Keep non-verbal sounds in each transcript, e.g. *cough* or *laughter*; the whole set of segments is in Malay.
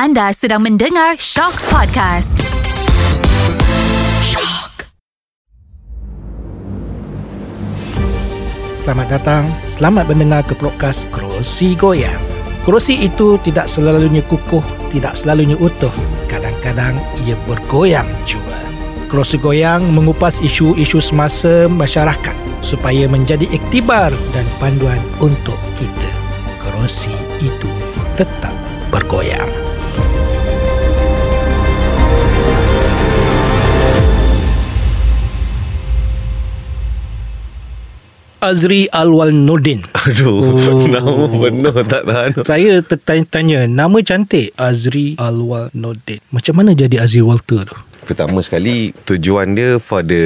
Anda sedang mendengar Shock Podcast. Shock. Selamat datang, selamat mendengar ke podcast Kerusi Goyang. Kerusi itu tidak selalunya kukuh, tidak selalunya utuh. Kadang-kadang ia bergoyang juga. Kerusi Goyang mengupas isu-isu semasa masyarakat supaya menjadi iktibar dan panduan untuk kita. Kerusi itu tetap bergoyang. Azri Alwal Nordin. Aduh, oh. nama penuh tak tahan. Saya tertanya-tanya, nama cantik Azri Alwal Nordin. Macam mana jadi Azri Walter tu? Pertama sekali tujuan dia for the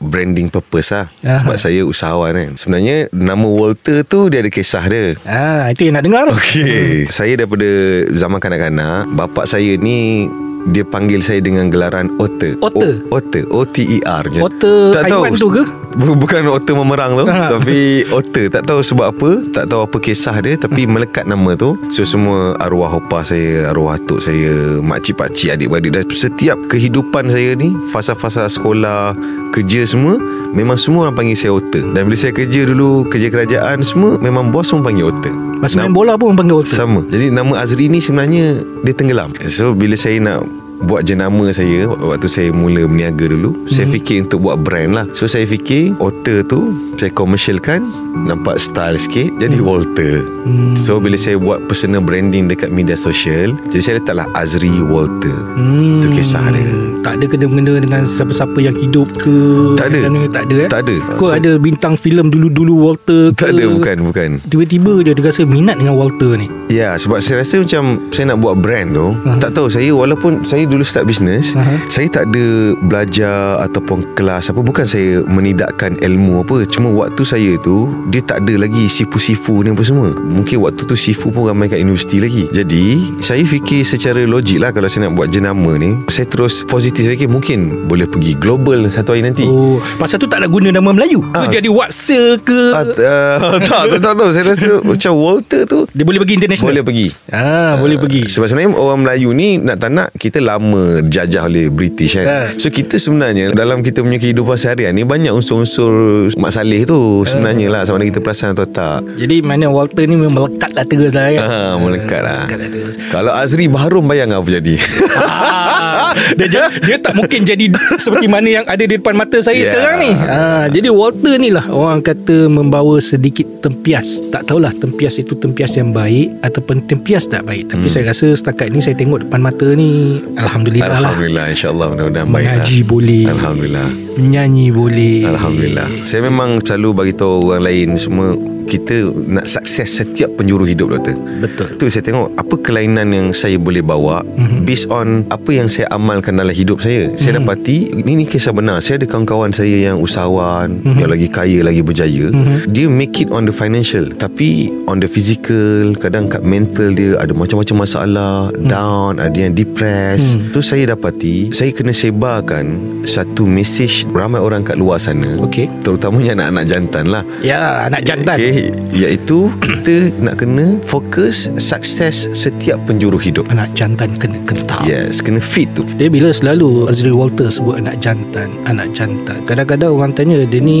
branding purpose lah. Aha. Sebab saya usahawan kan. Sebenarnya nama Walter tu dia ada kisah dia. Ah, itu yang nak dengar. Okey. Hmm. Saya daripada zaman kanak-kanak, bapak saya ni dia panggil saya dengan gelaran Otter. Otter? O- Otter. O-T-E-R. Otter tak haiwan tahu, tu ke? Bukan Otter memerang tu. Ha. *laughs* Tapi Otter. Tak tahu sebab apa. Tak tahu apa kisah dia. Tapi ha. *laughs* melekat nama tu. So semua arwah opah saya, arwah atuk saya, makcik pakcik, adik-beradik. Dan setiap kehidupan saya ni, fasa-fasa sekolah, kerja semua, memang semua orang panggil saya Otter. Dan bila saya kerja dulu, kerja kerajaan semua, memang bos pun panggil Otter. Masa main bola pun panggil Otter. Sama. Jadi nama Azri ni sebenarnya dia tenggelam. So bila saya nak buat jenama saya waktu saya mula berniaga dulu mm-hmm. saya fikir untuk buat brand lah so saya fikir Otter tu saya commercialkan nampak style sikit jadi mm. Walter mm. so bila saya buat personal branding dekat media sosial jadi saya letaklah Azri Walter mm. tu kisah dia tak ada kena-mengena dengan siapa-siapa yang hidup ke tak ada tak ada eh? tak ada kau so, ada bintang filem dulu-dulu Walter ke tak ada bukan bukan tiba-tiba dia rasa minat dengan Walter ni ya sebab saya rasa macam saya nak buat brand tu uh-huh. tak tahu saya walaupun saya dulu start bisnes uh-huh. saya tak ada belajar ataupun kelas apa bukan saya menidakkan ilmu apa cuma waktu saya tu dia tak ada lagi sifu-sifu ni apa semua mungkin waktu tu sifu pun ramai kat universiti lagi jadi saya fikir secara logik lah kalau saya nak buat jenama ni saya terus positif saya fikir mungkin boleh pergi global satu hari nanti. Oh, pasal tu tak nak guna nama Melayu. Ha. Ke jadi Watsa ke? Uh, uh, *laughs* tak, tak, tak, tak. Saya rasa macam Walter tu. Dia boleh pergi international? Boleh pergi. Ah, uh, boleh pergi. Sebab sebenarnya orang Melayu ni nak tak nak kita lama jajah oleh British kan. Uh. So kita sebenarnya dalam kita punya kehidupan seharian ni banyak unsur-unsur Mak Saleh tu sebenarnya uh. lah sama ada kita perasan atau tak. Jadi mana Walter ni melekat lah terus lah kan? Ha, melekat lah. Melekat lah terus. Kalau Azri Bahrum bayang apa jadi? Ah, dia, dia tak mungkin jadi seperti mana yang ada di depan mata saya yeah. sekarang ni. Ha, jadi Walter ni lah orang kata membawa sedikit tempias. Tak tahulah tempias itu tempias yang baik ataupun tempias tak baik. Tapi hmm. saya rasa setakat ni saya tengok depan mata ni Alhamdulillah, Alhamdulillah lah. InsyaAllah mudah-mudahan baik Mengaji lah. boleh. Alhamdulillah. Menyanyi boleh. Alhamdulillah. Saya memang selalu bagi tahu orang lain semua kita nak sukses setiap penjuru hidup doktor. Betul. Tu saya tengok apa kelainan yang saya boleh bawa mm-hmm. based on apa yang saya amalkan dalam hidup saya. Mm-hmm. Saya mhm. dapati ini, ini kisah benar. Saya ada kawan-kawan saya yang usahawan, mm-hmm. yang lagi kaya, lagi berjaya. Mm-hmm. Dia make it on the financial tapi on the physical, kadang kat mental dia ada macam-macam masalah, mm-hmm. down, ada yang depressed. Mm-hmm. Tu saya dapati saya kena sebarkan satu message ramai orang kat luar sana. Okay. Terutamanya anak-anak jantan lah. Ya, anak jantan. Okay iaitu kita nak kena fokus sukses setiap penjuru hidup. Anak jantan kena kental. Yes kena fit tu. Dia bila selalu Azri Walter sebut anak jantan anak jantan. Kadang-kadang orang tanya dia ni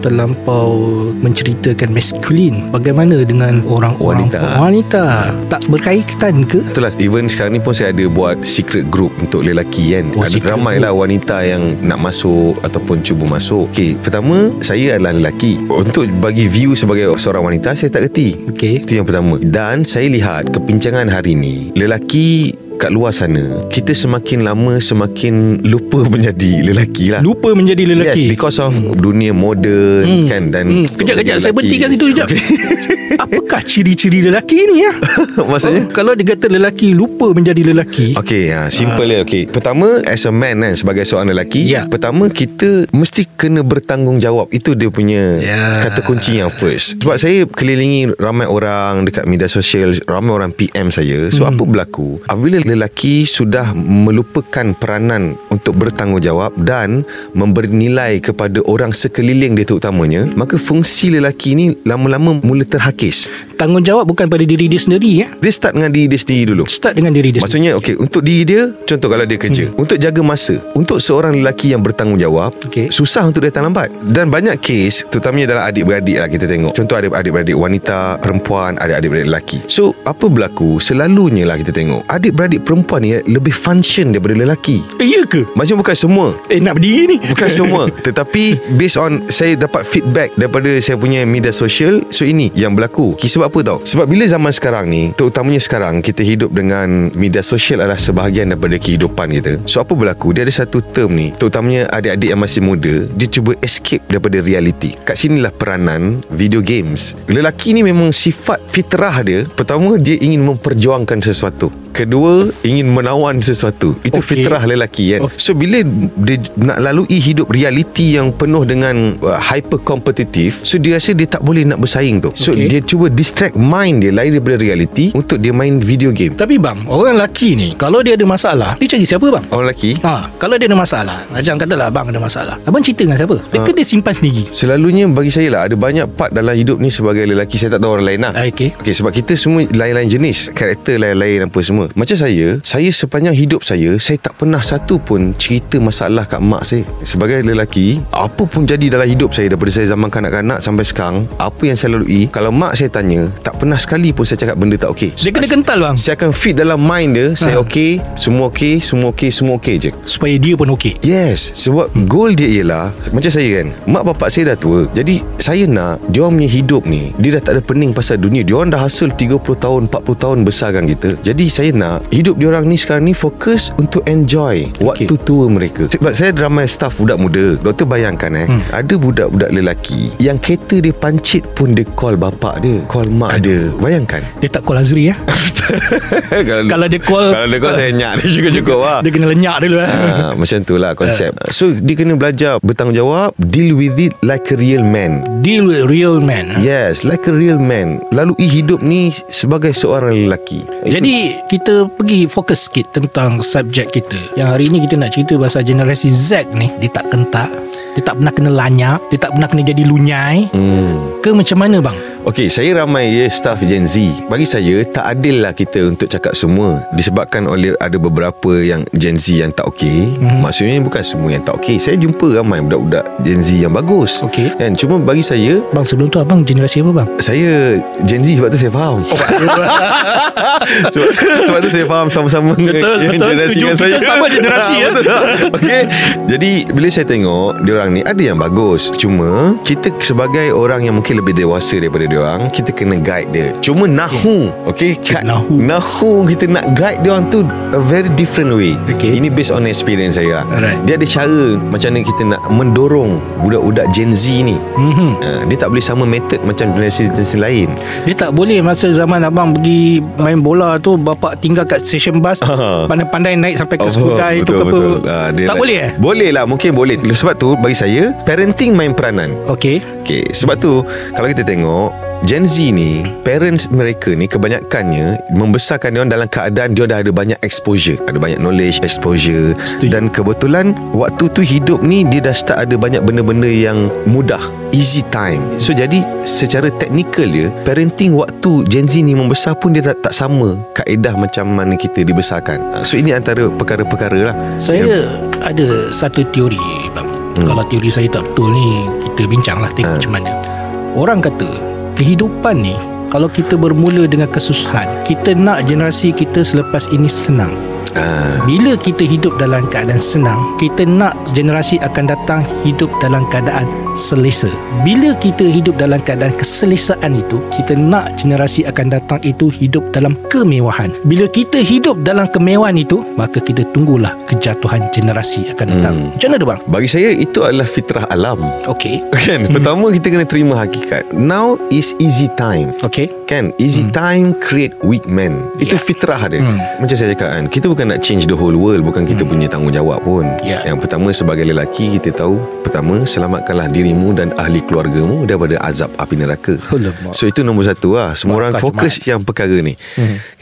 terlampau menceritakan maskulin bagaimana dengan orang-orang wanita. wanita? Tak berkaitan ke? Itulah even sekarang ni pun saya ada buat secret group untuk lelaki kan? Oh, ada ramai lah wanita yang nak masuk ataupun cuba masuk. Okay, pertama saya adalah lelaki. Untuk bagi view sebagai seorang wanita saya tak kerti. Okey. Itu yang pertama. Dan saya lihat kepincangan hari ini lelaki kat luar sana kita semakin lama semakin lupa *laughs* menjadi lelaki lah lupa menjadi lelaki yes because of hmm. dunia moden hmm. kan dan hmm. kejap-kejap saya berhentikan situ kejap okay. *laughs* apakah ciri-ciri lelaki ni ya *laughs* maksudnya oh, kalau dikata lelaki lupa menjadi lelaki Okay, ha, simple uh. okay. pertama as a man kan sebagai seorang lelaki yeah. pertama kita mesti kena bertanggungjawab itu dia punya yeah. kata kunci yang first sebab saya kelilingi ramai orang dekat media sosial ramai orang PM saya so hmm. apa berlaku apabila lelaki sudah melupakan peranan untuk bertanggungjawab dan memberi nilai kepada orang sekeliling dia terutamanya maka fungsi lelaki ini lama-lama mula terhakis Tanggungjawab bukan pada diri dia sendiri ya. Dia start dengan diri dia sendiri dulu Start dengan diri dia Maksudnya okey untuk diri dia contoh kalau dia kerja hmm. untuk jaga masa untuk seorang lelaki yang bertanggungjawab Okey. susah untuk datang lambat dan banyak kes terutamanya dalam adik-beradik lah kita tengok contoh ada adik-beradik wanita perempuan ada adik-beradik lelaki so apa berlaku selalunya lah kita tengok adik-beradik perempuan ni lebih function daripada lelaki sendiri. Eh, ya ke? macam bukan semua Eh nak berdiri ni. Bukan semua *laughs* Tetapi Based on Saya dapat feedback Daripada saya punya media sosial So ini yang berlaku Ki- Sebab apa tau? Sebab bila zaman sekarang ni Terutamanya sekarang Kita hidup dengan Media sosial adalah sebahagian Daripada kehidupan kita. So apa berlaku? Dia ada satu term ni. Terutamanya adik-adik yang masih muda Dia cuba escape Daripada reality. Kat sinilah peranan Video games. Lelaki ni memang sifat fitrah dia. Pertama dia ingin memperjuangkan sesuatu. Kedua Ingin menawan sesuatu. Itu Okey. fitrah lelaki kan Oh. So bila dia nak lalui hidup reality yang penuh dengan uh, hyper kompetitif, so dia rasa dia tak boleh nak bersaing tu. So Okey. dia cuba distract mind dia lari daripada reality untuk dia main video game. Tapi bang, orang lelaki ni kalau dia ada masalah, dia cari siapa bang? Orang lelaki Ha, kalau dia ada masalah, macam katalah abang ada masalah. Abang cerita dengan siapa? Dia Ha. ke dia simpan sendiri? Selalunya bagi saya lah Ada banyak part dalam hidup ni Sebagai lelaki Saya tak tahu orang lain lah Ah, okey. Okay sebab kita semua Lain-lain jenis Karakter lain-lain apa semua Macam saya Saya sepanjang hidup saya Saya tak pernah satu pun Cerita masalah kat mak saya Sebagai lelaki Apa pun jadi dalam hidup saya Daripada saya zaman kanak-kanak Sampai sekarang Apa yang saya lalui Kalau mak saya tanya Tak pernah sekali pun Saya cakap benda tak okey Dia kena kental bang Saya akan fit dalam mind dia Saya Ha. okey Semua okey Semua okey Semua okey je supaya dia pun okey. Yes Sebab hmm. goal dia ialah Macam saya kan Mak bapak saya dah tua Jadi saya nak Dia punya hidup ni Dia dah tak ada pening pasal dunia Dia dah hasil 30 tahun 40 tahun besarkan kita Jadi saya nak Hidup dia orang ni sekarang ni Fokus untuk enjoy Waktu tua mereka Sebab saya ramai staff budak muda Doktor bayangkan eh hmm. Ada budak-budak lelaki Yang kereta dia pancit pun Dia call bapak dia Call mak dia. Bayangkan. Dia tak call Azri ya. *laughs* kalau, Kalau dia call- Kalau dia call saya nyak Dia cukup-cukup lah Dia kena lenyak dulu eh. Ha, macam tu lah konsep. So dia kena belajar Bertanggungjawab Deal with it like a real man. Deal with real man. Yes Like a real man. Lalui hidup ni Sebagai seorang lelaki. Jadi kita pergi fokus sikit tentang subjek kita. Yang hari ni kita nak cerita pasal generasi Z ni, dia tak kentak, dia tak pernah kena lanyak, dia tak pernah kena jadi lunyai. hmm. Ke macam mana bang? Okey, saya ramai ya staff Gen Z. Bagi saya tak adil lah kita untuk cakap semua disebabkan oleh ada beberapa yang Gen Z yang tak okey. Hmm. Maksudnya bukan semua yang tak okey. Saya jumpa ramai budak-budak Gen Z yang bagus. Okey. Kan cuma bagi saya Bang sebelum tu abang generasi apa bang? saya Gen Z sebab tu saya faham. Oh, sebab, *laughs* sebab tu saya faham sama-sama Betul, betul. generasi Setuju. dengan Kita saya. sama generasi, *laughs* ya. Okey. Jadi bila saya tengok diorang ni ada yang bagus. Cuma kita sebagai orang yang mungkin lebih dewasa daripada diorang, kita kena guide dia. Cuma nahu, okey? Kat- Nahu. Nahu kita nak guide diorang tu a very different way. Okey. Ini based on experience saya. lah. Alright. Dia ada cara macam mana kita nak mendorong budak-budak Gen Z ni. Mhm. Uh, dia tak boleh sama method macam generasi-generasi lain. Dia tak boleh masa zaman abang pergi main bola tu bapak tinggal kat station bus Ha. pandai-pandai naik sampai ke Oh, skudai tu ke apa. Ah, dia tak nak- boleh eh? Boleh lah Mungkin boleh Sebab tu bagi saya Parenting main peranan Okey. Okay Sebab tu Kalau kita tengok Gen Z ni Parents mereka ni Kebanyakannya Membesarkan dia dalam keadaan Dia dah ada banyak exposure Ada banyak knowledge Exposure Setuju. Dan kebetulan Waktu tu hidup ni Dia dah start ada banyak benda-benda yang Mudah Easy time So jadi Secara teknikal dia Parenting waktu Gen Z ni membesar pun Dia tak, tak sama Kaedah macam mana kita dibesarkan Ah, So ini antara perkara-perkara lah Saya ada satu teori. Hmm. Kalau teori saya tak betul ni kita bincang lah tengok Ha. macam mana. Orang kata kehidupan ni kalau kita bermula dengan kesusahan, kita nak generasi kita selepas ini senang. Ah, Bila kita hidup dalam keadaan senang, kita nak generasi akan datang hidup dalam keadaan selesa. Bila kita hidup dalam keadaan keselesaan itu, kita nak generasi akan datang itu hidup dalam kemewahan. Bila kita hidup dalam kemewahan itu, maka kita tunggulah kejatuhan generasi akan datang. Hmm. Macam mana tu bang? Bagi saya itu adalah fitrah alam Okey. *laughs* Kan Pertama kita kena terima hakikat Now is easy time Okey. Kan Easy time create weak men Itu Yeah. fitrah dia Hmm. Macam saya cakap kan Kita bukan nak change the whole world Bukan kita punya tanggungjawab pun Yeah. Yang pertama sebagai lelaki Kita tahu Pertama Selamatkanlah dirimu Dan ahli keluargamu Daripada azab api neraka. So itu nombor satu lah Semua orang fokus yang perkara ni.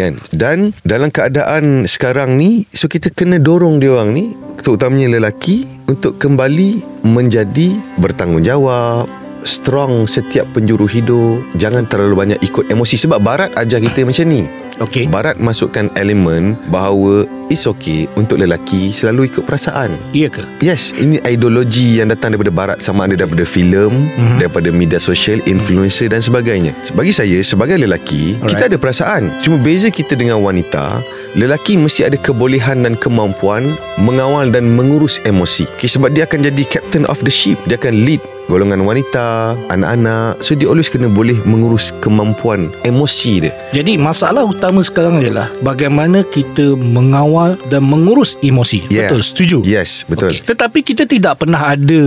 Kan? Dan dalam keadaan sekarang ni So kita kena dorong dia orang ni Terutamanya lelaki Untuk kembali menjadi bertanggungjawab strong setiap penjuru hidup jangan terlalu banyak ikut emosi sebab barat ajar kita macam ni Okey. Barat masukkan elemen bahawa it's okay untuk lelaki selalu ikut perasaan. Iya ke? Yes, ini ideologi yang datang daripada barat sama ada daripada filem, mm-hmm. daripada media sosial, influencer dan sebagainya. Bagi saya sebagai lelaki, Alright. kita ada perasaan. Cuma beza kita dengan wanita, lelaki mesti ada kebolehan dan kemampuan mengawal dan mengurus emosi. Okay, sebab dia akan jadi captain of the ship. Dia akan lead golongan wanita, anak-anak. So dia always kena boleh mengurus kemampuan emosi dia. Jadi masalah utama sekarang ialah bagaimana kita mengawal dan mengurus emosi. Yeah. Betul, setuju? Yes, betul. Okay. Tetapi kita tidak pernah ada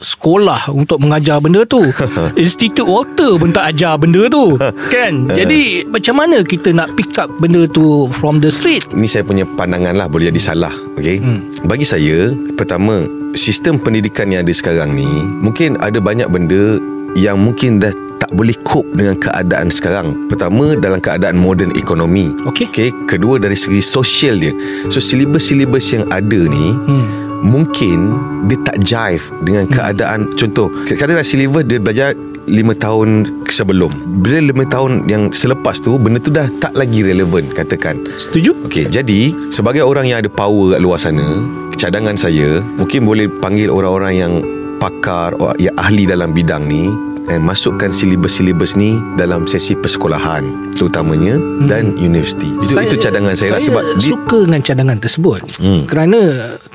sekolah untuk mengajar benda tu. *laughs* Institut Walter pun tak ajar benda tu. *laughs* kan? Jadi macam mana kita nak pick up benda tu from the street? Ini saya punya pandangan lah boleh jadi salah. Okay? Hmm. Bagi saya, pertama sistem pendidikan yang ada sekarang ni mungkin ada banyak benda yang mungkin dah tak boleh cope dengan keadaan sekarang. Pertama dalam keadaan moden ekonomi. Okey. Okay. Kedua dari segi sosial dia. So silibus-silibus yang ada ni hmm. mungkin dia tak jive dengan hmm. keadaan contoh kadang-kadang silibus dia belajar lima tahun sebelum Bila lima tahun yang selepas tu Benda tu dah tak lagi relevan Katakan Setuju Okey, jadi Sebagai orang yang ada power kat luar sana Cadangan saya Mungkin boleh panggil orang-orang yang Pakar Yang ahli dalam bidang ni and masukkan silibus-silibus ni dalam sesi persekolahan terutamanya hmm. dan universiti. Itu saya, itu cadangan saya, lah saya sebab suka di, dengan cadangan tersebut. Hmm. Kerana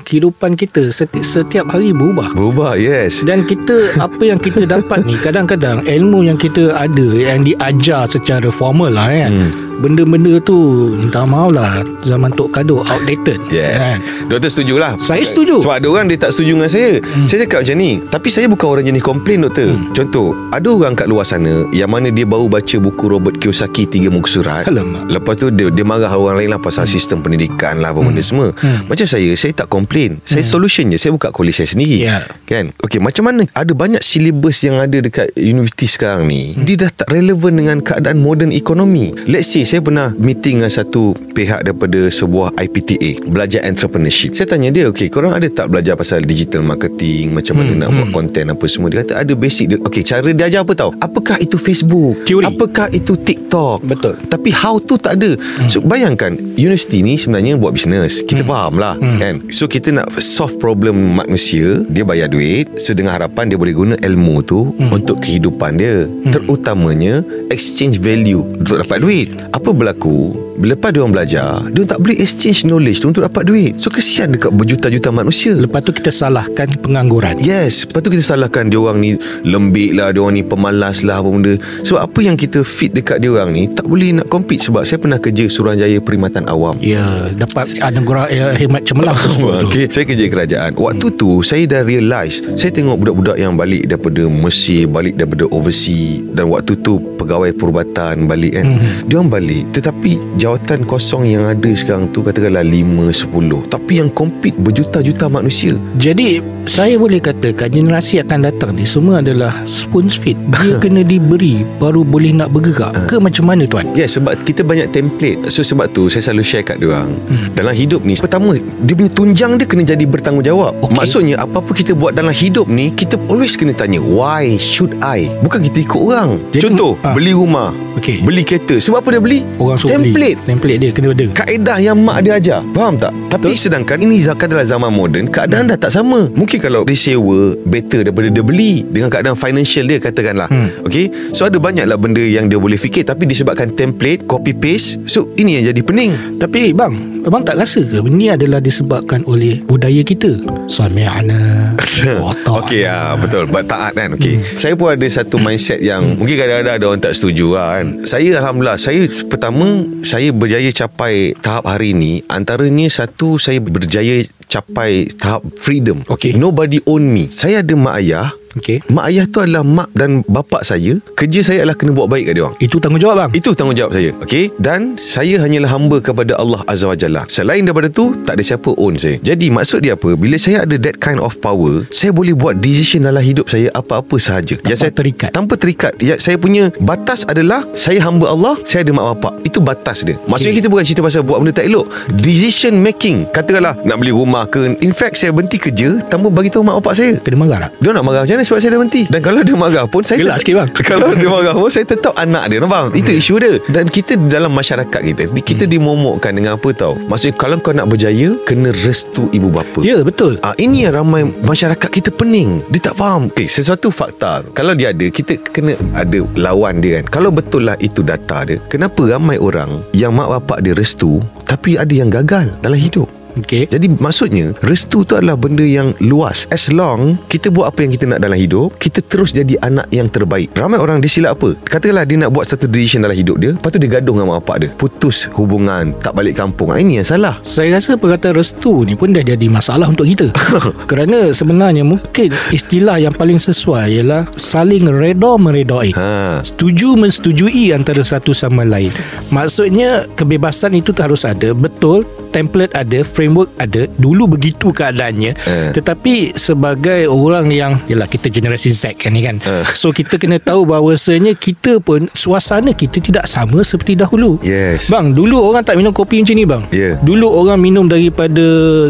kehidupan kita setiap, setiap hari berubah. Berubah, yes. Dan kita apa yang kita dapat ni kadang-kadang ilmu yang kita ada yang diajar secara formal lah kan. Hmm. Benda-benda tu minta maaf lah zaman Tok Kado outdated. Yes. Kan? Doktor setuju lah. Saya setuju. Sebab ada orang dia tak setuju dengan saya. Hmm. Saya cakap macam ni. Tapi saya bukan orang jenis komplain doktor. Hmm. Contoh, ada orang kat luar sana yang mana dia baru baca buku Robert Kiyosaki tiga muka surat. Alamak. Lepas tu dia, dia marah orang lain lah pasal hmm. sistem pendidikan lah apa hmm. benda semua. Hmm. Macam saya, saya tak komplain. Saya hmm. solution je. Saya buka kolej saya sendiri. Yeah. Kan? Okay, macam mana ada banyak silibus yang ada dekat universiti sekarang ni. Hmm. Dia dah tak relevan dengan keadaan moden ekonomi. Let's say saya pernah meeting dengan satu pihak daripada sebuah IPTA. Belajar entrepreneurship. Saya tanya dia, okay, korang ada tak belajar pasal digital marketing? Macam mana hmm. nak hmm. buat konten apa semua? Dia kata ada basic. Dia, okay, cara dia ajar apa tahu? Apakah itu Facebook? Teori. Apakah itu TikTok? Betul. Tapi how tu tak ada. Hmm. So bayangkan universiti ni sebenarnya buat bisnes. Kita hmm. faham lah hmm. kan. So kita nak solve problem manusia, dia bayar duit. So dengan harapan dia boleh guna ilmu tu hmm. untuk kehidupan dia. Hmm. Terutamanya exchange value untuk dapat duit. Apa berlaku? Lepas dia orang belajar Dia tak boleh exchange knowledge tu Untuk dapat duit So kesian dekat berjuta-juta manusia Lepas tu kita salahkan pengangguran Yes Lepas tu kita salahkan dia orang ni Lembik lah Dia orang ni pemalas lah Apa benda Sebab apa yang kita fit dekat dia orang ni Tak boleh nak compete Sebab saya pernah kerja Suruhanjaya Perkhidmatan Awam Ya Dapat anugerah ya, Khidmat cemerlang *laughs* okay. Saya kerja kerajaan Waktu hmm. tu Saya dah realise Saya tengok budak-budak yang balik Daripada Mesir Balik daripada overseas Dan waktu tu Pegawai perubatan Balik kan hmm. Dia orang balik Tetapi jawatan kosong yang ada sekarang tu katakanlah 5 10 tapi yang compete berjuta-juta manusia jadi saya boleh katakan generasi akan datang ni semua adalah spoon feed dia *laughs* kena diberi baru boleh nak bergerak ke macam mana tuan? Ya yeah, sebab kita banyak template. So sebab tu saya selalu share kat dia orang. Hmm. dalam hidup ni pertama dia punya tunjang dia kena jadi bertanggungjawab. Okay. maksudnya apa-apa kita buat dalam hidup ni kita always kena tanya why should I? Bukan kita ikut orang. Jadi, contoh uh. beli rumah. Okay. beli kereta. Sebab apa dia beli? Orang suruh template template. Template dia kena ada. Kaedah yang mak dia ajar. Faham tak? Tapi Betul? sedangkan ini zakat adalah zaman moden Keadaan dah tak sama. Mungkin kalau dia sewa Better daripada dia beli Dengan keadaan financial dia katakanlah. Hmm. Okay So ada banyaklah benda yang dia boleh fikir Tapi disebabkan template Copy paste So ini yang jadi pening Tapi bang Abang tak rasa ke Ini adalah disebabkan oleh Budaya kita Suami'ana *laughs* Okey ya, betul Buat taat kan okay. hmm. Saya pun ada satu mindset yang hmm. Mungkin kadang-kadang ada orang tak setuju lah, kan Saya Alhamdulillah Saya pertama Saya berjaya capai Tahap hari ini Antaranya satu Saya berjaya capai tahap freedom okay. Nobody own me Saya ada mak ayah Okay. Mak ayah tu adalah mak dan bapak saya. Kerja saya adalah kena buat baik kat dia orang. Itu tanggungjawab bang. Itu tanggungjawab saya. Okey. Dan saya hanyalah hamba kepada Allah Azza wa Jalla. Selain daripada tu tak ada siapa own saya. Jadi maksud dia apa? Bila saya ada that kind of power, saya boleh buat decision dalam hidup saya apa-apa sahaja. Tanpa yang saya terikat. Tanpa terikat. Ya saya punya batas adalah saya hamba Allah, saya ada mak bapak. Itu batas dia. Maksudnya okay. kita bukan cerita pasal buat benda tak elok. Decision making. Katakanlah nak beli rumah ke. In fact saya berhenti kerja tanpa bagi tahu mak bapak saya. Kena marah tak? Dia nak marah macam mana? Sebab saya dah berhenti Dan kalau dia marah pun saya Gelak sikit, bang. *laughs* Kalau dia marah pun Saya tetap anak dia Nampak Itu isu dia Dan kita dalam masyarakat kita Kita dimomokkan dengan apa tau Maksudnya kalau kau nak berjaya Kena restu ibu bapa Ya betul Ah, ini yang ramai masyarakat kita pening. Dia tak faham. Okay, sesuatu fakta. Kalau dia ada, kita kena ada lawan dia kan. Kalau betul lah itu data dia, kenapa ramai orang yang mak bapak dia restu tapi ada yang gagal dalam hidup? Okay Jadi maksudnya Restu tu adalah benda yang luas. As long Kita buat apa yang kita nak dalam hidup Kita terus jadi anak yang terbaik. Ramai orang dia silap apa? Katakanlah dia nak buat satu decision dalam hidup dia Lepas tu dia gaduh dengan mak bapak dia. Putus hubungan Tak balik kampung. Ah, Ini yang salah. Saya rasa perkataan restu ni pun dah jadi masalah untuk kita. *laughs* Kerana sebenarnya mungkin istilah yang paling sesuai ialah Saling reda meredai. Ha. Setuju mensetujui antara satu sama lain. Maksudnya kebebasan itu harus ada. Betul template ada Framework ada Dulu begitu keadaannya Eh. Tetapi sebagai orang yang Yalah kita generasi Z kan ni kan Eh. So kita kena tahu bahawasanya Kita pun Suasana kita tidak sama seperti dahulu Yes Bang, dulu orang tak minum kopi macam ni bang. Ya. Dulu orang minum daripada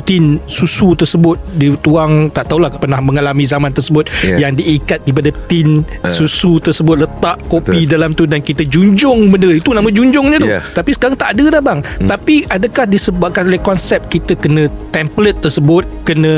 tin susu tersebut dituang tak tahulah pernah mengalami zaman tersebut Ya. yang diikat daripada tin susu tersebut letak kopi Betul. dalam tu dan kita junjung benda itu nama junjungnya tu. Ya. Tapi sekarang tak ada dah bang. Hmm. Tapi adakah disebabkan oleh konsep kita kena template tersebut kena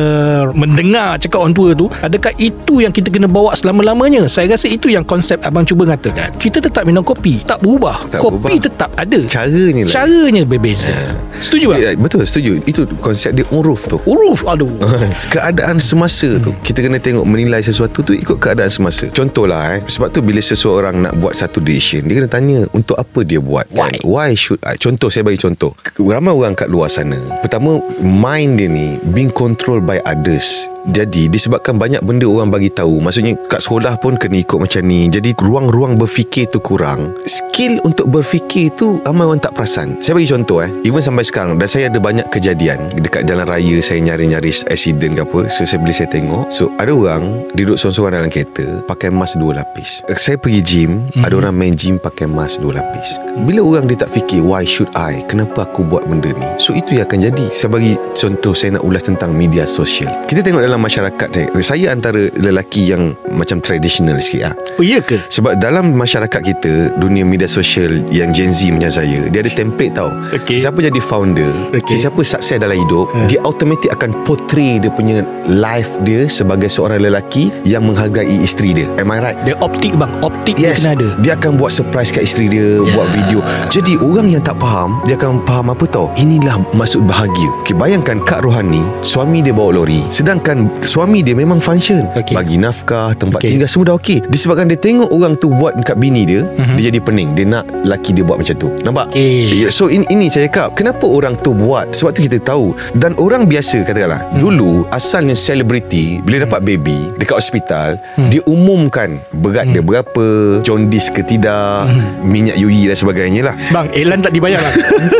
mendengar cakap orang tua tu adakah itu yang kita kena bawa selama-lamanya? Saya rasa itu yang konsep abang cuba katakan. Kita tetap minum kopi, tak berubah. Tak kopi berubah. tetap ada. Caranya lah Caranya berbeza. Setuju tak? Ya, Betul setuju Itu konsep dia uruf tu Uruf aduh. *laughs* Keadaan semasa tu Kita kena tengok Menilai sesuatu tu Ikut keadaan semasa Contohlah eh Sebab tu bila seseorang Nak buat satu decision Dia kena tanya Untuk apa dia buat kan? Why should I Contoh saya bagi contoh Ramai orang kat luar sana Pertama Mind dia ni Being controlled by others. Jadi disebabkan banyak benda orang bagi tahu Maksudnya kat sekolah pun kena ikut macam ni. Jadi ruang-ruang berfikir tu kurang. Skill untuk berfikir tu ramai orang tak perasan. Saya bagi contoh eh. Even sampai sekarang Dan saya ada banyak kejadian Dekat jalan raya saya nyari-nyari accident ke apa. So saya bila saya tengok. So ada orang duduk seorang-seorang dalam kereta Pakai mask dua lapis. Saya pergi gym mm-hmm. Ada orang main gym pakai mask dua lapis. Bila orang dia tak fikir Why should I? Kenapa aku buat benda ni? So itu yang akan jadi Saya bagi contoh Saya nak ulas tentang media sosial Kita tengok dalam masyarakat saya, saya antara lelaki yang Macam traditional sikit lah Oh iya ke? sebab dalam masyarakat kita Dunia media sosial Yang Gen Z macam saya Dia ada template tau Okey. Siapa jadi founder Okey. Siapa sukses dalam hidup Hmm. Dia automatik akan portray Dia punya life dia Sebagai seorang lelaki Yang menghargai isteri dia Am I right? Dia optik bang Optik Yes dia kena ada Dia akan buat surprise kat isteri dia Ya. Buat video Jadi orang yang tak faham Dia akan faham apa tau Inilah maksud bahagia okay, Bayangkan Kak Rohani Suami dia bawa lori Sedangkan Suami dia memang function Okey. Bagi nafkah Tempat Okey. tinggal Semua dah okey Disebabkan dia tengok orang tu Buat dekat bini dia Mhm. Dia jadi pening Dia nak laki dia buat macam tu Nampak? Okey. Ya, So ini, ini saya cakap Kenapa orang tu buat Sebab tu kita tahu Dan orang biasa katakanlah Hmm. Dulu Asalnya selebriti Bila dapat baby Dekat hospital Hmm. Dia umumkan Berat dia berapa Jaundice ke tidak Hmm. Minyak UI dan sebagainya lah Bang Elan tak dibayar bang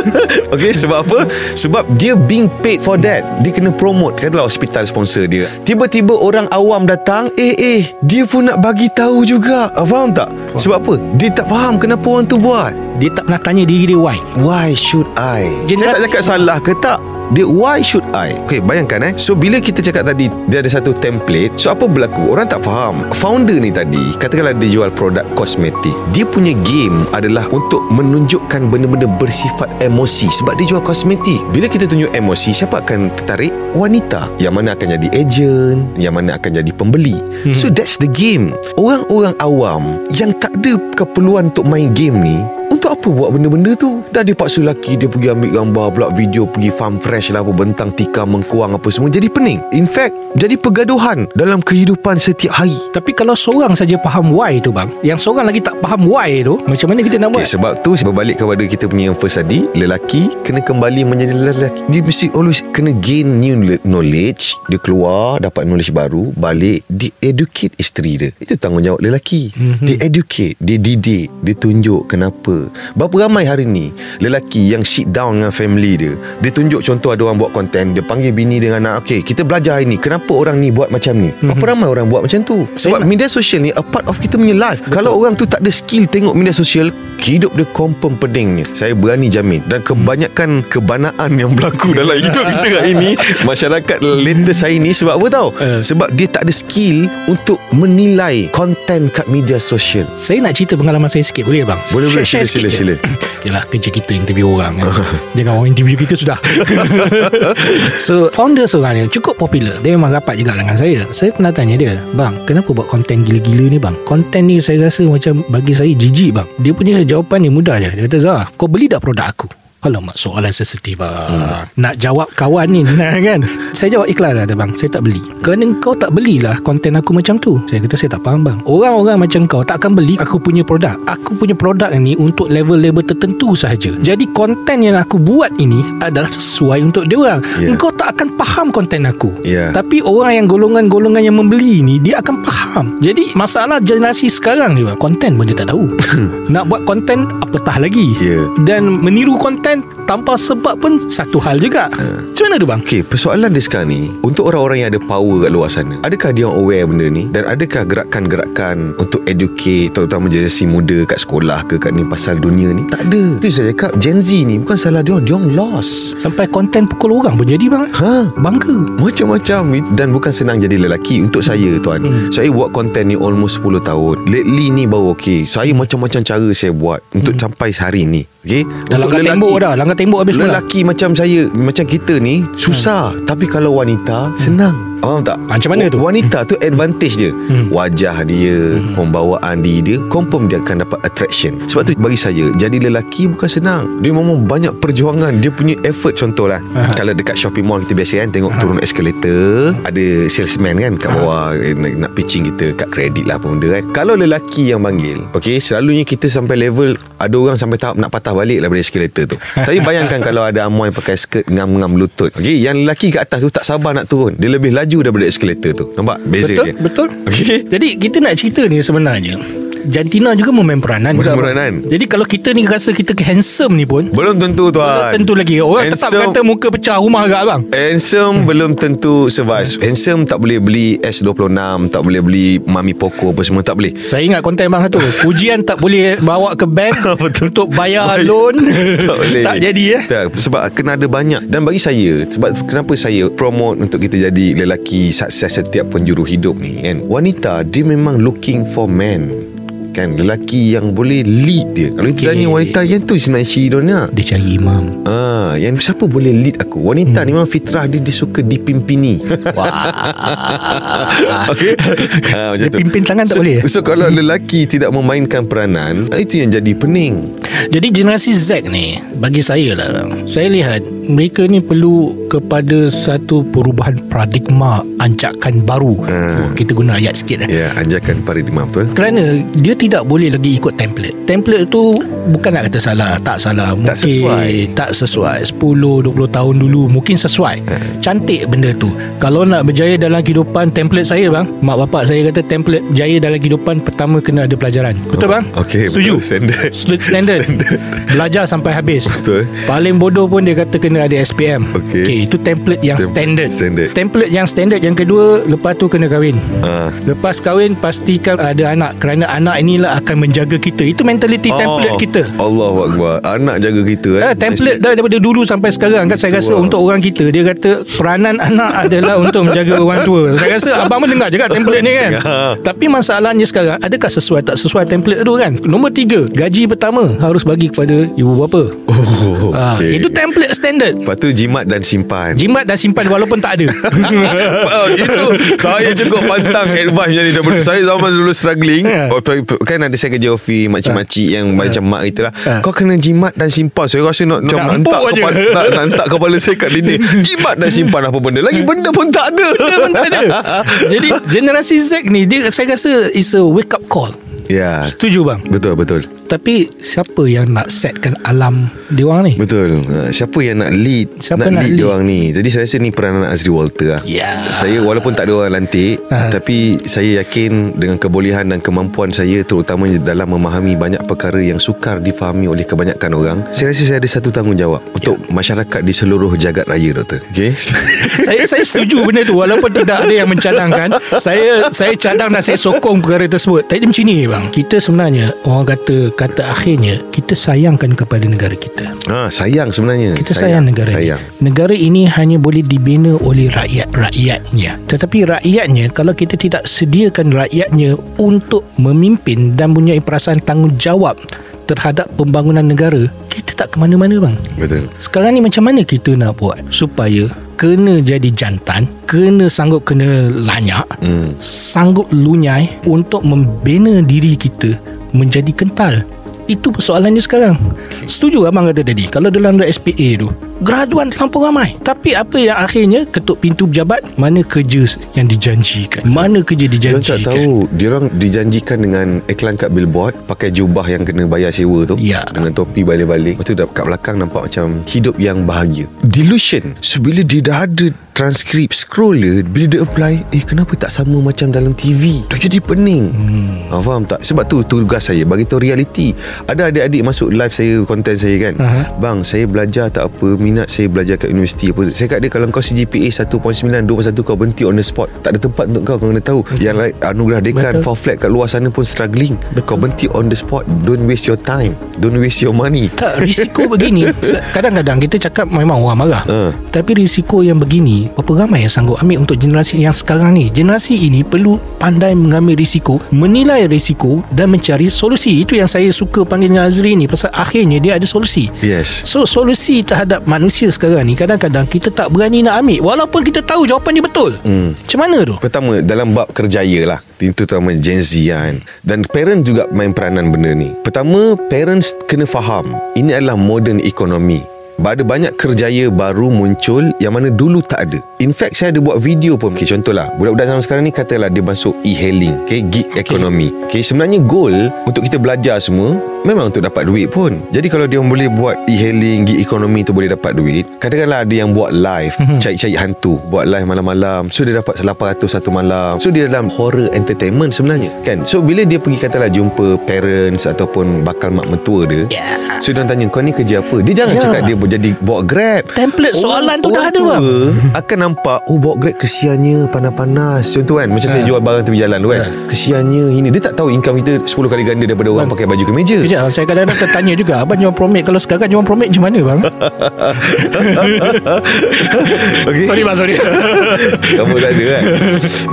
*laughs* Okay sebab apa Sebab dia being paid for that. Dia kena promote. Katalah hospital sponsor dia. Tiba-tiba orang awam datang Eh eh Dia pun nak bagi tahu juga. Ah, Faham tak? Sebab apa? Dia tak faham Kenapa orang tu buat. Dia tak pernah tanya diri dia why. Why should I? Saya Generasi- tak cakap salah ke tak dia why should I? Okay bayangkan eh. So bila kita cakap tadi Dia ada satu template. So apa berlaku? Orang tak faham. Founder ni tadi Katakanlah dia jual produk kosmetik Dia punya game adalah Untuk menunjukkan benda-benda bersifat emosi Sebab dia jual kosmetik. Bila kita tunjuk emosi Siapa akan tertarik? Wanita. Yang mana akan jadi agent Yang mana akan jadi pembeli. Hmm. So that's the game. Orang-orang awam Yang tak ada keperluan untuk main game ni apa buat benda-benda tu? Dah dia paksa lelaki Dia pergi ambil gambar Pula video Pergi farm fresh lah apa Bentang tikar mengkuang apa semua. Jadi pening. In fact Jadi pergaduhan Dalam kehidupan setiap hari. Tapi kalau seorang saja faham why tu bang Yang seorang lagi tak faham why tu Macam mana kita nak buat? Okay, sebab tu berbalik kepada kita punya yang first tadi Lelaki kena kembali menjadi lelaki. Dia mesti always kena gain new le- knowledge Dia keluar dapat knowledge baru Balik Dia educate isteri dia. Itu tanggungjawab lelaki. Mhm. Dia educate Dia didik Dia tunjuk kenapa Berapa ramai hari ni Lelaki yang sit down dengan family dia? Dia tunjuk contoh ada orang buat konten Dia panggil bini dengan anak Okay kita belajar hari ni Kenapa orang ni buat macam ni? Berapa ramai orang buat macam tu? Sebab Saya- media sosial ni A part of kita punya life. Kalau orang tu tak ada skill Tengok media sosial Hidup dia confirm pening ni Saya berani jamin. Dan kebanyakan Kebanaan yang berlaku Dalam hidup *laughs* kita hari ni Masyarakat latest hari ni Sebab apa tau? Eh. Sebab dia tak ada skill Untuk menilai Konten kat media sosial. Saya nak cerita pengalaman saya sikit. Boleh bang? Boleh, boleh. Share- Sila, share sila. *coughs* Yalah kerja kita interview orang kan. *laughs* Jangan orang interview kita sudah. *laughs* So founder seorang ni Cukup popular. Dia memang rapat juga dengan saya. Saya pernah tanya dia Bang kenapa buat konten gila-gila ni bang? Konten ni saya rasa macam Bagi saya jijik bang. Dia punya jawapan ni mudah je. Dia kata Zah Kau beli tak produk aku Alamak soalan sensitif lah hmm. Nak jawab kawan ni *laughs* nah, kan? Saya jawab ikhlas lah bang. Saya tak beli. Kerana kau tak belilah Konten aku macam tu. Saya kata saya tak faham bang. Orang-orang macam kau Tak akan beli aku punya produk. Aku punya produk ni Untuk level-level tertentu sahaja. Jadi konten yang aku buat ini Adalah sesuai untuk dia orang. Ya. Kau tak akan faham konten aku. Ya. Tapi orang yang golongan-golongan yang membeli ni Dia akan faham. Jadi masalah generasi sekarang ni bang Konten pun dia tak tahu. *laughs* Nak buat konten Apatah lagi. Ya. Dan meniru konten estén Tanpa sebab pun Satu hal juga. Macam mana tu bang? Okey, persoalan dia sekarang ni Untuk orang-orang yang ada power kat luar sana Adakah dia aware benda ni? Dan adakah gerakan-gerakan Untuk educate Terutama generasi muda Kat sekolah ke Kat ni pasal dunia ni? Tak ada. Itu saya cakap Gen Z ni Bukan salah dia Dia lost. Sampai konten pukul orang pun jadi bang. Ha. Bangga. Macam-macam. Dan bukan senang jadi lelaki Untuk saya tuan. Hmm. Saya buat konten ni Almost 10 tahun. Lately ni baru okey. Saya macam-macam cara saya buat Untuk hmm. sampai hari ni Okey? Dah langgar tembok dah Langgar tembok habis pula. Lelaki macam saya Macam kita ni Susah. Hmm. Tapi kalau wanita Senang Faham tak? Macam mana tu? Wanita tu advantage dia. Hmm. Wajah dia Pembawaan diri dia Confirm dia akan dapat attraction. Sebab tu bagi saya Jadi lelaki bukan senang. Dia memang banyak perjuangan. Dia punya effort Contohlah. Aha. Kalau dekat shopping mall kita biasa kan Tengok turun escalator Ada salesman kan Kat bawah eh, nak, nak pitching kita Kat kredit lah apa benda kan. Kalau lelaki yang panggil Okay Selalunya kita sampai level Ada orang sampai tahap Nak patah balik lah Daripada escalator tu. *laughs* Tapi bayangkan Kalau ada amoy pakai skirt Ngam-ngam lutut Okay Yang lelaki kat atas tu Tak sabar nak turun. Dia lebih laju daripada escalator tu. Nampak? Beza Betul dia. Betul. Okay Jadi kita nak cerita ni sebenarnya Jantina juga memain peranan. Juga, Memain peranan. Jadi kalau kita ni rasa kita handsome ni pun Belum tentu tuan. Tentu lagi. Orang tetap Handsome- kata muka pecah rumah agak bang Handsome belum tentu survive. Handsome tak boleh beli S26 Tak boleh beli Mami Poco apa semua Tak boleh. Saya ingat konten bang tu Pujian tak boleh bawa ke bank *laughs* Untuk bayar loan. *laughs* Tak boleh. Tak jadi eh. Tak, Sebab kena ada banyak. Dan bagi saya Sebab kenapa saya Promote untuk kita jadi Lelaki sukses setiap penjuru hidup ni kan? Wanita Dia memang looking for men Kan Lelaki yang boleh lead dia Kalau Okay. okay. wanita Yang tu sebenarnya Syirona Dia cari imam Ah, yang siapa boleh lead aku? Wanita hmm. ni memang fitrah dia dia suka dipimpini. *laughs* Wah *laughs* Okey. ha, macam Dia pimpin tangan tak so, boleh? So kalau lelaki tidak memainkan peranan, itu yang jadi pening. Jadi generasi Z ni Bagi saya lah Saya lihat Mereka ni perlu Kepada satu perubahan paradigma Ancakan baru Hmm. oh, Kita guna ayat sikit lah Ya, anjakan paradigma betul. Kerana dia tidak boleh lagi ikut template. Template tu bukan nak kata salah, tak salah. Mungkin Tak sesuai. Tak sesuai. 10 20 tahun dulu mungkin sesuai. Cantik benda tu. Kalau nak berjaya dalam kehidupan template saya bang, mak bapak saya kata template berjaya dalam kehidupan pertama kena ada pelajaran. Betul bang? Okey, Setuju. Standard. *laughs* Standard. Standard. Belajar sampai habis. Betul. Paling bodoh pun dia kata kena ada SPM. Okey. okay itu template yang Tem- standard. standard. Template yang standard yang kedua lepas tu kena kahwin. Ah. Lepas kahwin pastikan ada anak kerana anak inilah akan menjaga kita. Itu mentaliti template kita. Allahu akbar. Anak jaga kita eh. Ah, template dah daripada dulu sampai sekarang kan saya rasa Betul. untuk orang kita dia kata peranan anak adalah *laughs* untuk menjaga orang tua. Saya rasa abang pun dengar juga template ni kan. Ya. Tapi masalahnya sekarang adakah sesuai tak sesuai template tu kan? Nombor tiga, gaji pertama harus bagi kepada ibu bapa. Oh, Ah, okey. itu template standard. Lepas tu jimat dan simpan. Jimat dan simpan walaupun tak ada. *laughs* oh, itu saya cukup pantang advice ni daripada saya zaman dulu struggling Ya. Kan ada saya kerja office makcik-makcik yang macam mak kita lah. Ha. kau kena jimat dan simpan. Saya rasa nak, nak, hentak kepala, nak, nak hentak kepala saya kat dinding. *laughs* Jimat dan simpan apa benda. Lagi benda pun tak ada. Benda pun tak ada. *laughs* Jadi generasi Z ni dia saya rasa is a wake up call. ya. Setuju bang? betul betul Tapi siapa yang nak setkan alam diorang ni? Betul ha, Siapa yang nak lead Siapa Nak nak lead, lead? dia orang ni Jadi saya rasa ni peranan Azri Walter lah Ya. Saya walaupun tak ada orang lantik Ha. Tapi saya yakin Dengan kebolehan dan kemampuan saya Terutamanya dalam memahami Banyak perkara yang sukar difahami Oleh kebanyakan orang Saya rasa saya ada satu tanggungjawab Untuk masyarakat di seluruh jagat raya Doktor Okay saya saya setuju benda tu walaupun tidak ada yang mencadangkan. Saya saya cadang dan saya sokong perkara tersebut. Tapi macam ni bang. Kita sebenarnya orang kata kata akhirnya kita sayangkan kepada negara kita. ha, Sayang sebenarnya Kita sayang, negara Sayang ini. Negara ini hanya boleh dibina oleh rakyat-rakyatnya. Tetapi rakyatnya kalau kita tidak sediakan rakyatnya untuk memimpin dan mempunyai perasaan tanggungjawab terhadap pembangunan negara, kita tak ke mana-mana bang. Betul Sekarang ni macam mana kita nak buat supaya kena jadi jantan, kena sanggup kena lanyak, hmm. sanggup lunyai untuk membina diri kita menjadi kental. Itu persoalannya sekarang. Setuju abang kata tadi, kalau dalam SPA tu, graduan terlampau ramai. Tapi apa yang akhirnya ketuk pintu pejabat, mana kerja yang dijanjikan? Mana kerja Dia orang tak dijanjikan? tahu Dia orang dijanjikan dengan Iklan kat billboard Pakai jubah yang kena bayar sewa tu Ya. Dengan topi balik-balik Lepas tu kat belakang Nampak macam Hidup yang bahagia Delusion So bila dia dah ada Transkrip Scroll dia Bila dia apply Eh kenapa tak sama Macam dalam TV Dah jadi pening hmm. ha, Faham tak Sebab tu tugas saya Bagi tahu reality Ada adik-adik masuk live saya Konten saya kan Aha. Bang saya belajar tak apa Minat saya belajar kat universiti apa. Saya kat dia Kalau kau CGPA 1.9 2.1 kau berhenti on the spot. Tak ada tempat untuk kau Kau kena tahu. Yang lain anugerah dekan Betul. For flat kat luar sana pun struggling. Betul. Kau berhenti on the spot Don't waste your time. Don't waste your money. Tak, risiko *laughs* begini. Kadang-kadang kita cakap memang orang marah. Ha. Tapi risiko yang begini Berapa ramai yang sanggup ambil untuk generasi yang sekarang ni? Generasi ini perlu pandai mengambil risiko Menilai risiko Dan mencari solusi. Itu yang saya suka panggil dengan Azri ni Pasal akhirnya dia ada solusi. Yes. So solusi terhadap manusia sekarang ni Kadang-kadang kita tak berani nak ambil Walaupun kita tahu jawapan dia betul Hmm. Macam mana tu? Pertama dalam bab kerjaya lah Itu terutama Gen Z kan Dan parent juga main peranan benda ni Pertama parents kena faham Ini adalah modern economy ada banyak kerjaya baru muncul yang mana dulu tak ada. In fact, saya ada buat video pun. Okay, contohlah, budak-budak zaman sekarang ni katalah dia masuk e-hailing, okay, gig okay. economy. Okay, sebenarnya goal untuk kita belajar semua memang untuk dapat duit pun. Jadi kalau dia boleh buat e-hailing, gig economy tu boleh dapat duit, katakanlah ada yang buat live, cari-cari hantu, buat live malam-malam. So dia dapat 800 satu malam. So dia dalam horror entertainment sebenarnya, kan? So bila dia pergi katalah jumpa parents ataupun bakal mak mentua dia, Yeah. So dia orang tanya Kau ni kerja apa Dia jangan Ya. cakap dia jadi bawa grab. Template soalan tu dah ada, tua bang. Akan nampak Oh bawa grab kesiannya Panas-panas. Contoh kan? Macam saya jual barang tepi jalan tu kan? Kesiannya ini. Dia tak tahu income kita 10 kali ganda Daripada orang pakai baju kemeja. Kejap, saya kadang-kadang tertanya juga Abang jual promek? Kalau sekarang jual promek macam mana bang? *laughs* okay? sorry bang, sorry. Kamu tak ada kan?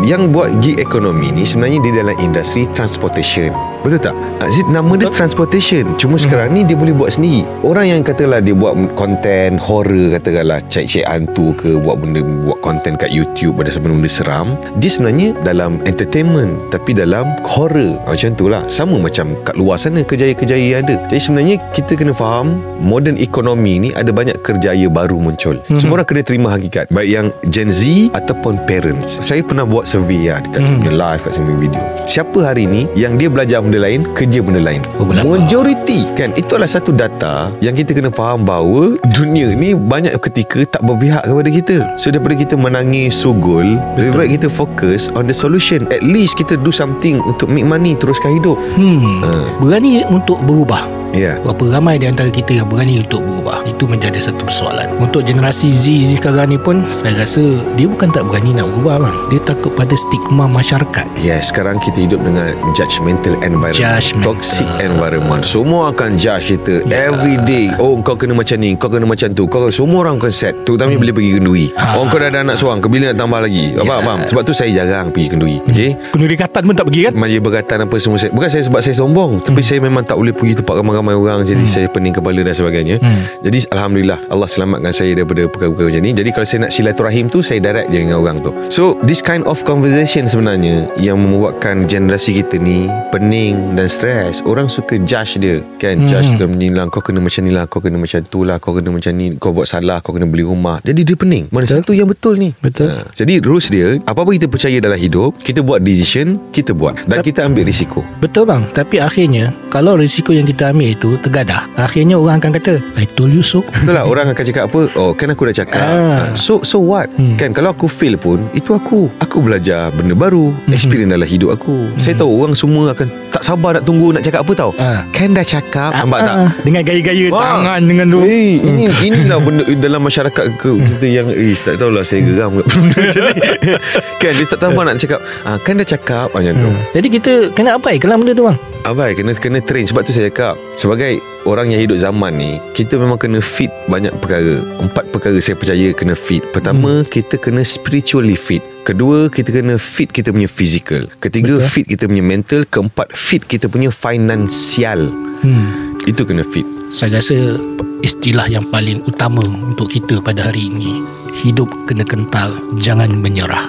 Yang buat gig ekonomi ni Sebenarnya dia dalam industri transportation. Betul tak? Aziz nama dia transportation. Cuma sekarang ni dia boleh buat sendiri. Orang yang katalah dia buat konten horror Katakanlah cek-cek hantu ke Buat benda Buat konten kat YouTube Ada benda-benda seram Dia sebenarnya dalam entertainment Tapi dalam horror. Ah, Macam tu lah. Sama macam kat luar sana Kerjaya-kerjaya yang ada. Jadi sebenarnya kita kena faham Modern economy ni Ada banyak kerjaya baru muncul. Semua orang kena terima hakikat Baik yang Gen Z Ataupun parents. Saya pernah buat survey lah Dekat mm live Kat sini video. Siapa hari ni Yang dia belajar benda lain Kerja benda lain? Oh? Majority kan? Itu adalah satu data Yang kita kena faham bahawa Dunia ni Banyak ketika Tak berpihak kepada kita. So daripada kita menangis Sugul Lebih baik kita fokus On the solution. At least kita do something Untuk make money Teruskan hidup. Hmm, Ha. berani untuk berubah yeah. Berapa ramai di antara kita yang berani untuk berubah Itu menjadi satu persoalan Untuk generasi Z, Z sekarang ni pun Saya rasa dia bukan tak berani nak berubah bang Dia takut pada stigma masyarakat Yes, sekarang kita hidup dengan judgmental environment. Judgmental. Toxic environment. Semua akan judge kita Ya. every day. Oh, kau kena macam ni, kau kena macam tu. Kau semua orang akan set. Terutamanya bila pergi kenduri. Ha. Oh, kau dah ada anak seorang, bila nak tambah lagi. Apa, Ya. faham? Sebab tu saya jarang pergi kenduri. Okey? Kenduri katan pun tak pergi kan Majlis berkatan apa semua saya, Bukan saya sebab saya sombong Tapi saya memang tak boleh pergi tempat ramai-ramai ramai orang Jadi saya pening kepala dan sebagainya. Hmm. Jadi Alhamdulillah Allah selamatkan saya daripada perkara-perkara macam ni. Jadi kalau saya nak silaturahim tu Saya direct je dengan orang tu. So this kind of conversation sebenarnya Yang membuatkan generasi kita ni Pening dan stres Orang suka judge dia Kan? Hmm. judge ke ni lah Kau kena macam ni lah Kau kena macam tu lah Kau kena macam ni Kau buat salah Kau kena beli rumah. Jadi dia pening. Mana Betul. satu yang betul ni. Betul. Ha. Jadi rules dia Apa-apa kita percaya dalam hidup Kita buat decision Kita buat. Dan kita ambil risiko. Betul bang. Tapi akhirnya Kalau risiko yang kita ambil itu Tergadah. Akhirnya orang akan kata I told you so. Betul lah orang akan cakap apa? Oh kan aku dah cakap. Ah. ah. So so what? Hmm. Kan kalau aku fail pun Itu aku. Aku belajar benda baru. Experience dalam hidup aku. Saya tahu orang semua akan Tak sabar nak tunggu Nak cakap apa tau. Ah. Kan dah cakap Nampak tak? Ah, Dengan gaya-gaya Wah. tangan Dengan tu. Eh, ini *laughs* inilah benda dalam masyarakat ke, kita yang eh tak tahulah saya geram kat benda macam ni. *laughs* kan dia tak tahu nak cakap. Ah, kan dah cakap macam tu. Jadi kita kena abai kelam benda tu bang Abai kena kena train sebab tu saya cakap sebagai orang yang hidup zaman ni kita memang kena fit banyak perkara. Empat perkara saya percaya kena fit. Pertama hmm. kita kena spiritually fit. Kedua kita kena fit kita punya physical. Ketiga Betul. Fit kita punya mental. Keempat fit kita punya financial. hmm. Itu kena fit. Saya rasa istilah yang paling utama untuk kita pada hari ini Hidup kena kental Jangan menyerah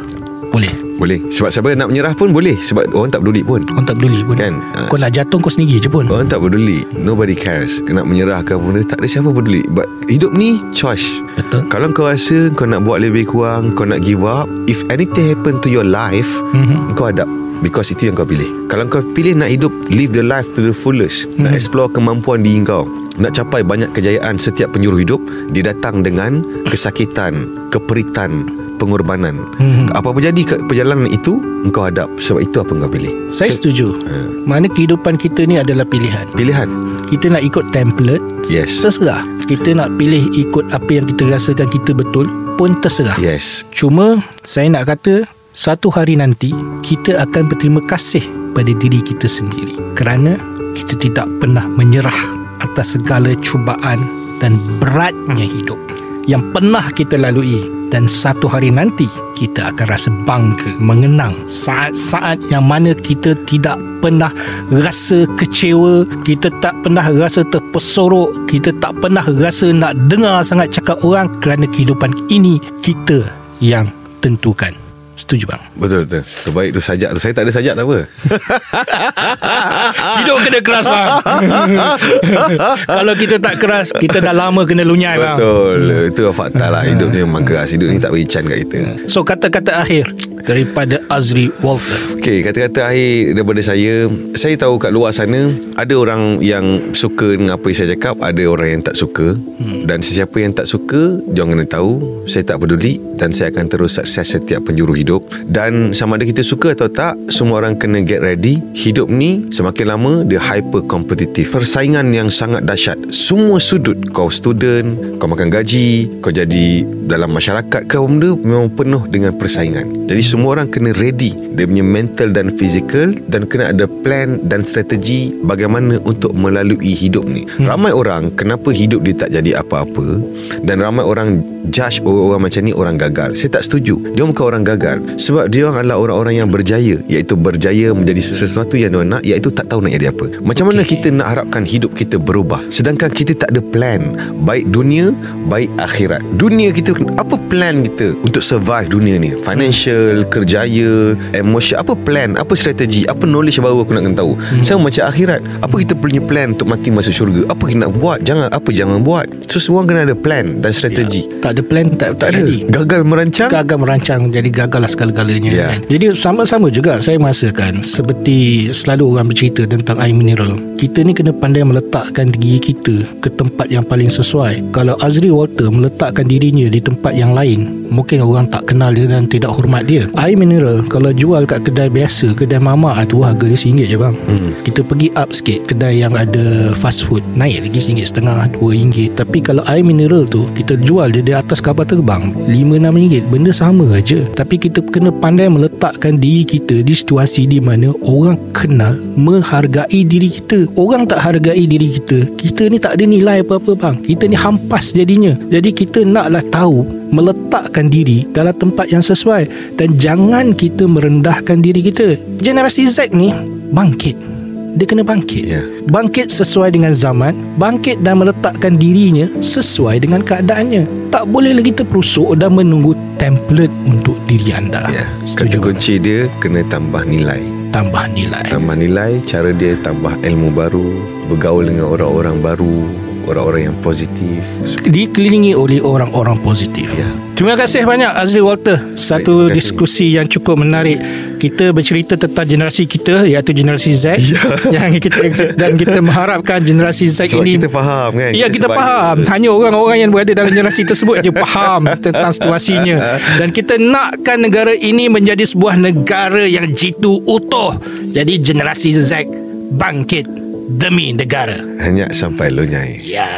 Boleh Boleh. Sebab siapa nak menyerah pun boleh sebab orang tak peduli pun. Orang tak peduli pun Kan? Ah, Kau nak jatuh kau sendiri je pun Orang tak peduli Nobody cares Kau nak menyerah ke apa benda Tak ada siapa peduli But hidup ni choice Betul Kalau kau rasa Kau nak buat lebih kurang Kau nak give up If anything happen to your life Mhm. Kau adapt Because itu yang kau pilih Kalau kau pilih nak hidup Live the life to the fullest Nak Mhm. explore kemampuan diri kau Nak capai banyak kejayaan Setiap penjuru hidup Dia datang dengan Kesakitan Keperitan Pengorbanan. Mhm. Apa-apa jadi perjalanan itu Engkau hadap. Sebab itu apa kau pilih? Saya setuju. Mana kehidupan kita ni adalah pilihan. Pilihan. Kita nak ikut template Yes. Terserah. Kita nak pilih ikut apa yang kita rasakan kita betul Pun terserah. Yes. Cuma saya nak kata satu hari nanti kita akan berterima kasih pada diri kita sendiri. Kerana kita tidak pernah menyerah atas segala cubaan dan beratnya hidup yang pernah kita lalui dan satu hari nanti kita akan rasa bangga mengenang saat-saat yang mana kita tidak pernah rasa kecewa kita tak pernah rasa terpesorok kita tak pernah rasa nak dengar sangat cakap orang kerana kehidupan ini kita yang tentukan setuju bang. Betul betul. Terbaik tu sajak tu. Saya tak ada sajak tak apa. *laughs* Hidup kena keras bang. *laughs* Kalau kita tak keras kita dah lama kena lunyai bang. Betul. Itu fakta lah. Hidup ni memang keras. Hidup ni tak beri kat kita. So kata-kata akhir daripada Azri Walter Okey, kata-kata akhir daripada saya Saya tahu kat luar sana Ada orang yang suka dengan apa yang saya cakap Ada orang yang tak suka. Hmm. Dan sesiapa yang tak suka Diorang kena tahu Saya tak peduli Dan saya akan terus sukses setiap penjuru hidup. Dan sama ada kita suka atau tak Semua orang kena get ready. Hidup ni semakin lama Dia hyper competitive Persaingan yang sangat dahsyat. Semua sudut Kau student Kau makan gaji Kau jadi dalam masyarakat ke apa benda Memang penuh dengan persaingan. Jadi semua orang kena ready. Dia punya mental dan physical Dan kena ada plan dan strategi Bagaimana untuk melalui hidup ni. Hmm. Ramai orang Kenapa hidup dia tak jadi apa-apa Dan ramai orang Judge orang-orang macam ni Orang gagal. Saya tak setuju. Dia bukan orang gagal. Sebab dia orang adalah orang-orang yang berjaya Iaitu berjaya menjadi sesuatu yang dia nak Iaitu tak tahu nak jadi apa. Macam mana Okey. kita nak harapkan hidup kita berubah? Sedangkan kita tak ada plan. Baik dunia Baik akhirat. Dunia kita Apa plan kita Untuk survive dunia ni? Financial Kerjaya Emosi Apa plan Apa strategi Apa knowledge baru aku nak kena tahu hmm. Sama macam akhirat Apa kita punya plan Untuk mati masuk syurga Apa kita nak buat Jangan Apa jangan buat So semua kena ada plan Dan strategi ya, tak ada plan tak, Tak ada jadi Gagal merancang gagal merancang jadi gagal lah segala-galanya Ya. kan. Jadi sama-sama juga saya merasakan seperti selalu orang bercerita tentang air mineral. Kita ni kena pandai meletakkan diri kita ke tempat yang paling sesuai. Kalau Azri Walter meletakkan dirinya di tempat yang lain, mungkin orang tak kenal dia dan tidak hormat dia. Air mineral kalau jual kat kedai biasa, kedai mama tu harga dia RM1 je bang. Hmm. Kita pergi up sikit kedai yang ada fast food, naik lagi RM1.5, RM2. Tapi kalau air mineral tu kita jual dia di atas kapal terbang RM5-6 benda sama aja tapi kita kena pandai meletakkan diri kita di situasi di mana orang kenal menghargai diri kita orang tak hargai diri kita kita ni tak ada nilai apa-apa bang kita ni hampas jadinya jadi kita naklah tahu meletakkan diri dalam tempat yang sesuai dan jangan kita merendahkan diri kita generasi Z ni bangkit dia kena bangkit. Ya. Bangkit sesuai dengan zaman, bangkit dan meletakkan dirinya sesuai dengan keadaannya. Tak boleh lagi terperusuk dan menunggu template untuk diri anda. Ya. Setuju Kata kunci dia kena tambah nilai. Tambah nilai. Tambah nilai, cara dia tambah ilmu baru, bergaul dengan orang-orang baru, orang-orang yang positif. Dikelilingi oleh orang-orang positif. Ya. Terima kasih banyak Azri Walter. Satu Baik, diskusi yang cukup menarik. Kita bercerita tentang generasi kita iaitu generasi Z Ya. *laughs* yang kita dan kita mengharapkan generasi Z Sebab ini kita faham kan Ya kita Sebab- faham Hanya orang-orang yang berada dalam generasi tersebut je faham *laughs* tentang situasinya Dan kita nakkan negara ini menjadi sebuah negara yang jitu utuh Jadi generasi Z bangkit demi negara. Hanya sampai lo nyai. Ya